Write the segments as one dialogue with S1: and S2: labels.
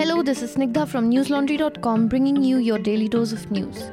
S1: Hello, this is Snigdha from newslaundry.com bringing you your daily dose of news.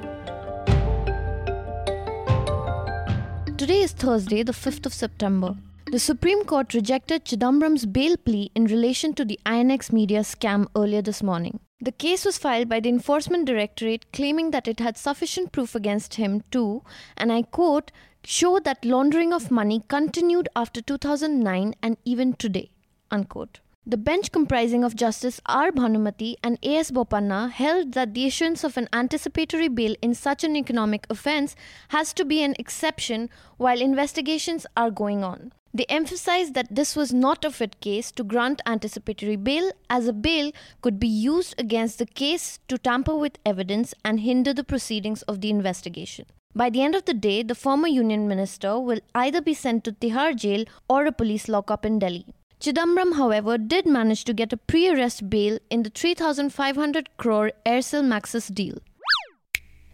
S1: Today is Thursday, the 5th of September. The Supreme Court rejected Chidambaram's bail plea in relation to the INX media scam earlier this morning. The case was filed by the Enforcement Directorate claiming that it had sufficient proof against him to, and I quote, show that laundering of money continued after 2009 and even today. Unquote. The bench comprising of Justice R. Banumathi and A.S. Bopanna held that the issuance of an anticipatory bail in such an economic offence has to be an exception while investigations are going on. They emphasized that this was not a fit case to grant anticipatory bail, as a bail could be used against the case to tamper with evidence and hinder the proceedings of the investigation. By the end of the day, the former union minister will either be sent to Tihar jail or a police lockup in Delhi. Chidambaram, however, did manage to get a pre arrest bail in the 3,500 crore Aircel Maxis deal.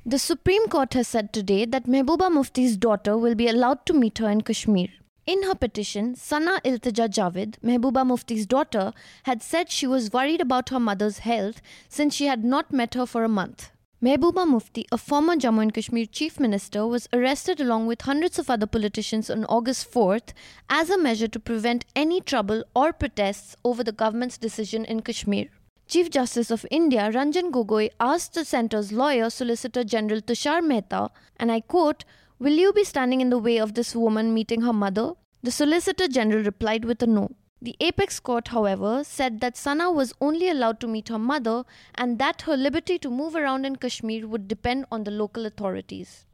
S1: The Supreme Court has said today that Mehbooba Mufti's daughter will be allowed to meet her in Kashmir. In her petition, Sana Iltija Javed, Mehbooba Mufti's daughter, had said she was worried about her mother's health since she had not met her for a month. Mehbooba Mufti, a former Jammu and Kashmir chief minister, was arrested along with hundreds of other politicians on August 4th as a measure to prevent any trouble or protests over the government's decision in Kashmir. Chief Justice of India Ranjan Gogoi asked the centre's lawyer, Solicitor General Tushar Mehta, and I quote, Will you be standing in the way of this woman meeting her mother? The Solicitor General replied with a no. The apex court, however, said that Sana was only allowed to meet her mother and that her liberty to move around in Kashmir would depend on the local authorities.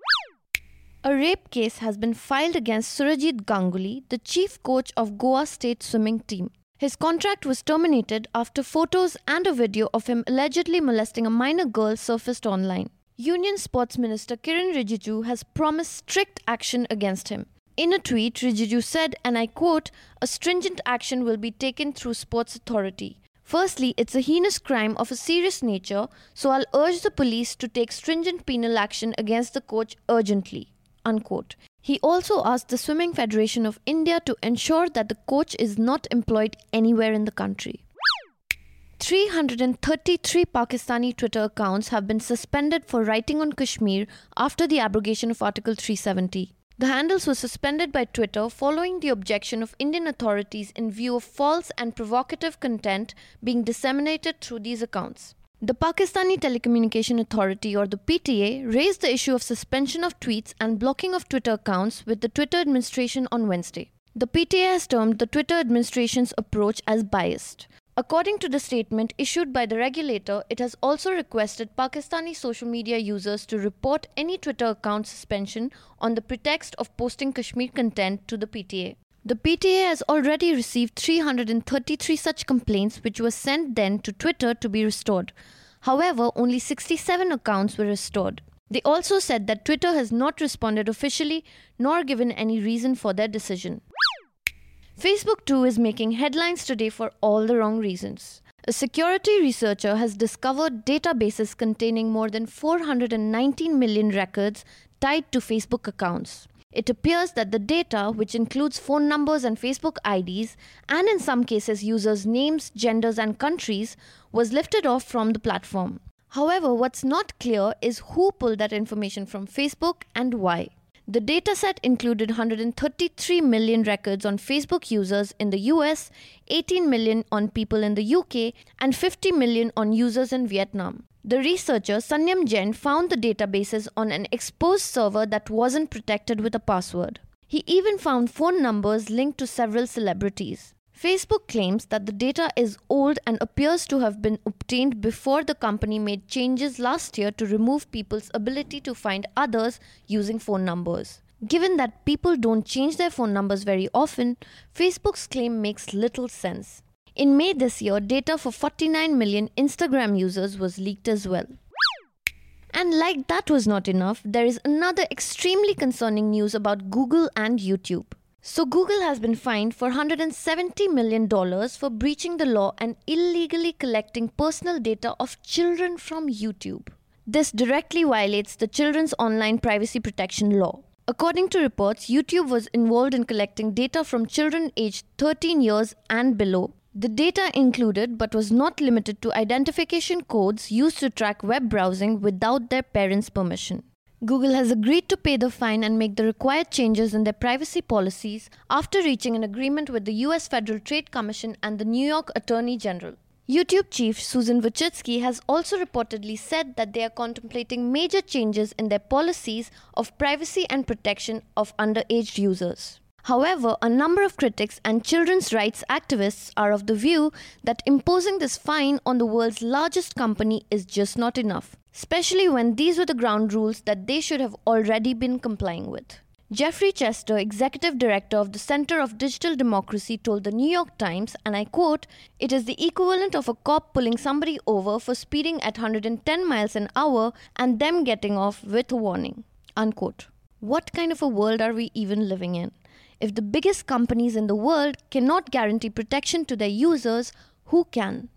S1: A rape case has been filed against Surajit Ganguly, the chief coach of Goa state swimming team. His contract was terminated after photos and a video of him allegedly molesting a minor girl surfaced online. Union Sports Minister Kiren Rijiju has promised strict action against him. In a tweet, Rijiju said, and I quote, a stringent action will be taken through Sports Authority. Firstly, it's a heinous crime of a serious nature, so I'll urge the police to take stringent penal action against the coach urgently. Unquote. He also asked the Swimming Federation of India to ensure that the coach is not employed anywhere in the country. 333 Pakistani Twitter accounts have been suspended for writing on Kashmir after the abrogation of Article 370. The handles were suspended by Twitter following the objection of Indian authorities in view of false and provocative content being disseminated through these accounts. The Pakistani Telecommunication Authority or the PTA raised the issue of suspension of tweets and blocking of Twitter accounts with the Twitter administration on Wednesday. The PTA has termed the Twitter administration's approach as biased. According to the statement issued by the regulator, it has also requested Pakistani social media users to report any Twitter account suspension on the pretext of posting Kashmir content to the PTA. The PTA has already received 333 such complaints, which were sent then to Twitter to be restored. However, only 67 accounts were restored. They also said that Twitter has not responded officially nor given any reason for their decision. Facebook too is making headlines today for all the wrong reasons. A security researcher has discovered databases containing more than 419 million records tied to Facebook accounts. It appears that the data, which includes phone numbers and Facebook IDs, and in some cases users' names, genders, and countries, was lifted off from the platform. However, what's not clear is who pulled that information from Facebook and why. The dataset included 133 million records on Facebook users in the US, 18 million on people in the UK, and 50 million on users in Vietnam. The researcher Sanyam Jain found the databases on an exposed server that wasn't protected with a password. He even found phone numbers linked to several celebrities. Facebook claims that the data is old and appears to have been obtained before the company made changes last year to remove people's ability to find others using phone numbers. Given that people don't change their phone numbers very often, Facebook's claim makes little sense. In May this year, data for 49 million Instagram users was leaked as well. And like that was not enough, there is another extremely concerning news about Google and YouTube. So, Google has been fined for $170 million for breaching the law and illegally collecting personal data of children from YouTube. This directly violates the Children's Online Privacy Protection Law. According to reports, YouTube was involved in collecting data from children aged 13 years and below The data included but was not limited to identification codes used to track web browsing without their parents' permission. Google has agreed to pay the fine and make the required changes in their privacy policies after reaching an agreement with the US Federal Trade Commission and the New York Attorney General. YouTube chief Susan Wojcicki has also reportedly said that they are contemplating major changes in their policies of privacy and protection of underage users. However, a number of critics and children's rights activists are of the view that imposing this fine on the world's largest company is just not enough, especially when these were the ground rules that they should have already been complying with. Jeffrey Chester, executive director of the Center of Digital Democracy, told the New York Times, and I quote, It is the equivalent of a cop pulling somebody over for speeding at 110 miles an hour and them getting off with a warning. Unquote. What kind of a world are we even living in? If the biggest companies in the world cannot guarantee protection to their users, who can?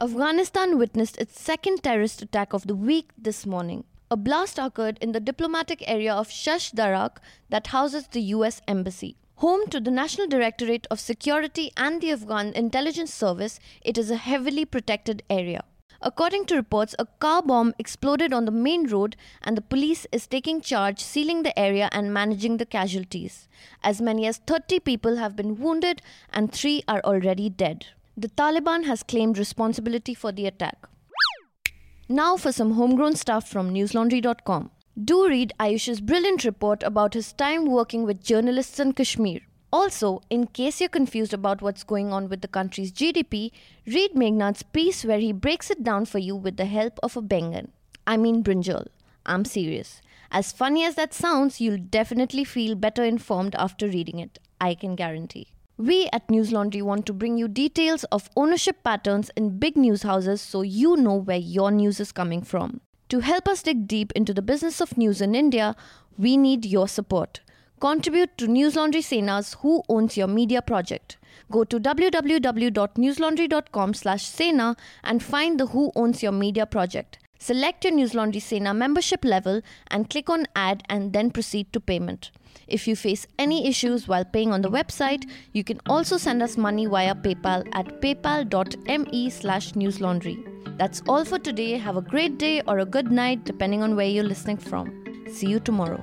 S1: Afghanistan witnessed its second terrorist attack of the week this morning. A blast occurred in the diplomatic area of Shash Darak that houses the US Embassy. Home to the National Directorate of Security and the Afghan Intelligence Service, it is a heavily protected area. According to reports, a car bomb exploded on the main road, and the police is taking charge, sealing the area and managing the casualties. As many as 30 people have been wounded, and three are already dead. The Taliban has claimed responsibility for the attack. Now for some homegrown stuff from newslaundry.com. Do read Ayush's brilliant report about his time working with journalists in Kashmir. Also, in case you're confused about what's going on with the country's GDP, read Meghnad's piece where he breaks it down for you with the help of a Bengan. I mean brinjal. I'm serious. As funny as that sounds, you'll definitely feel better informed after reading it. I can guarantee. We at News Laundry want to bring you details of ownership patterns in big news houses so you know where your news is coming from. To help us dig deep into the business of news in India, we need your support. Contribute to News Laundry Sena's Who Owns Your Media project. Go to www.newslaundry.com/sena and find the Who Owns Your Media project. Select your News Laundry Sena membership level and click on Add and then proceed to payment. If you face any issues while paying on the website, you can also send us money via PayPal at paypal.me slash newslaundry. That's all for today. Have a great day or a good night, depending on where you're listening from. See you tomorrow.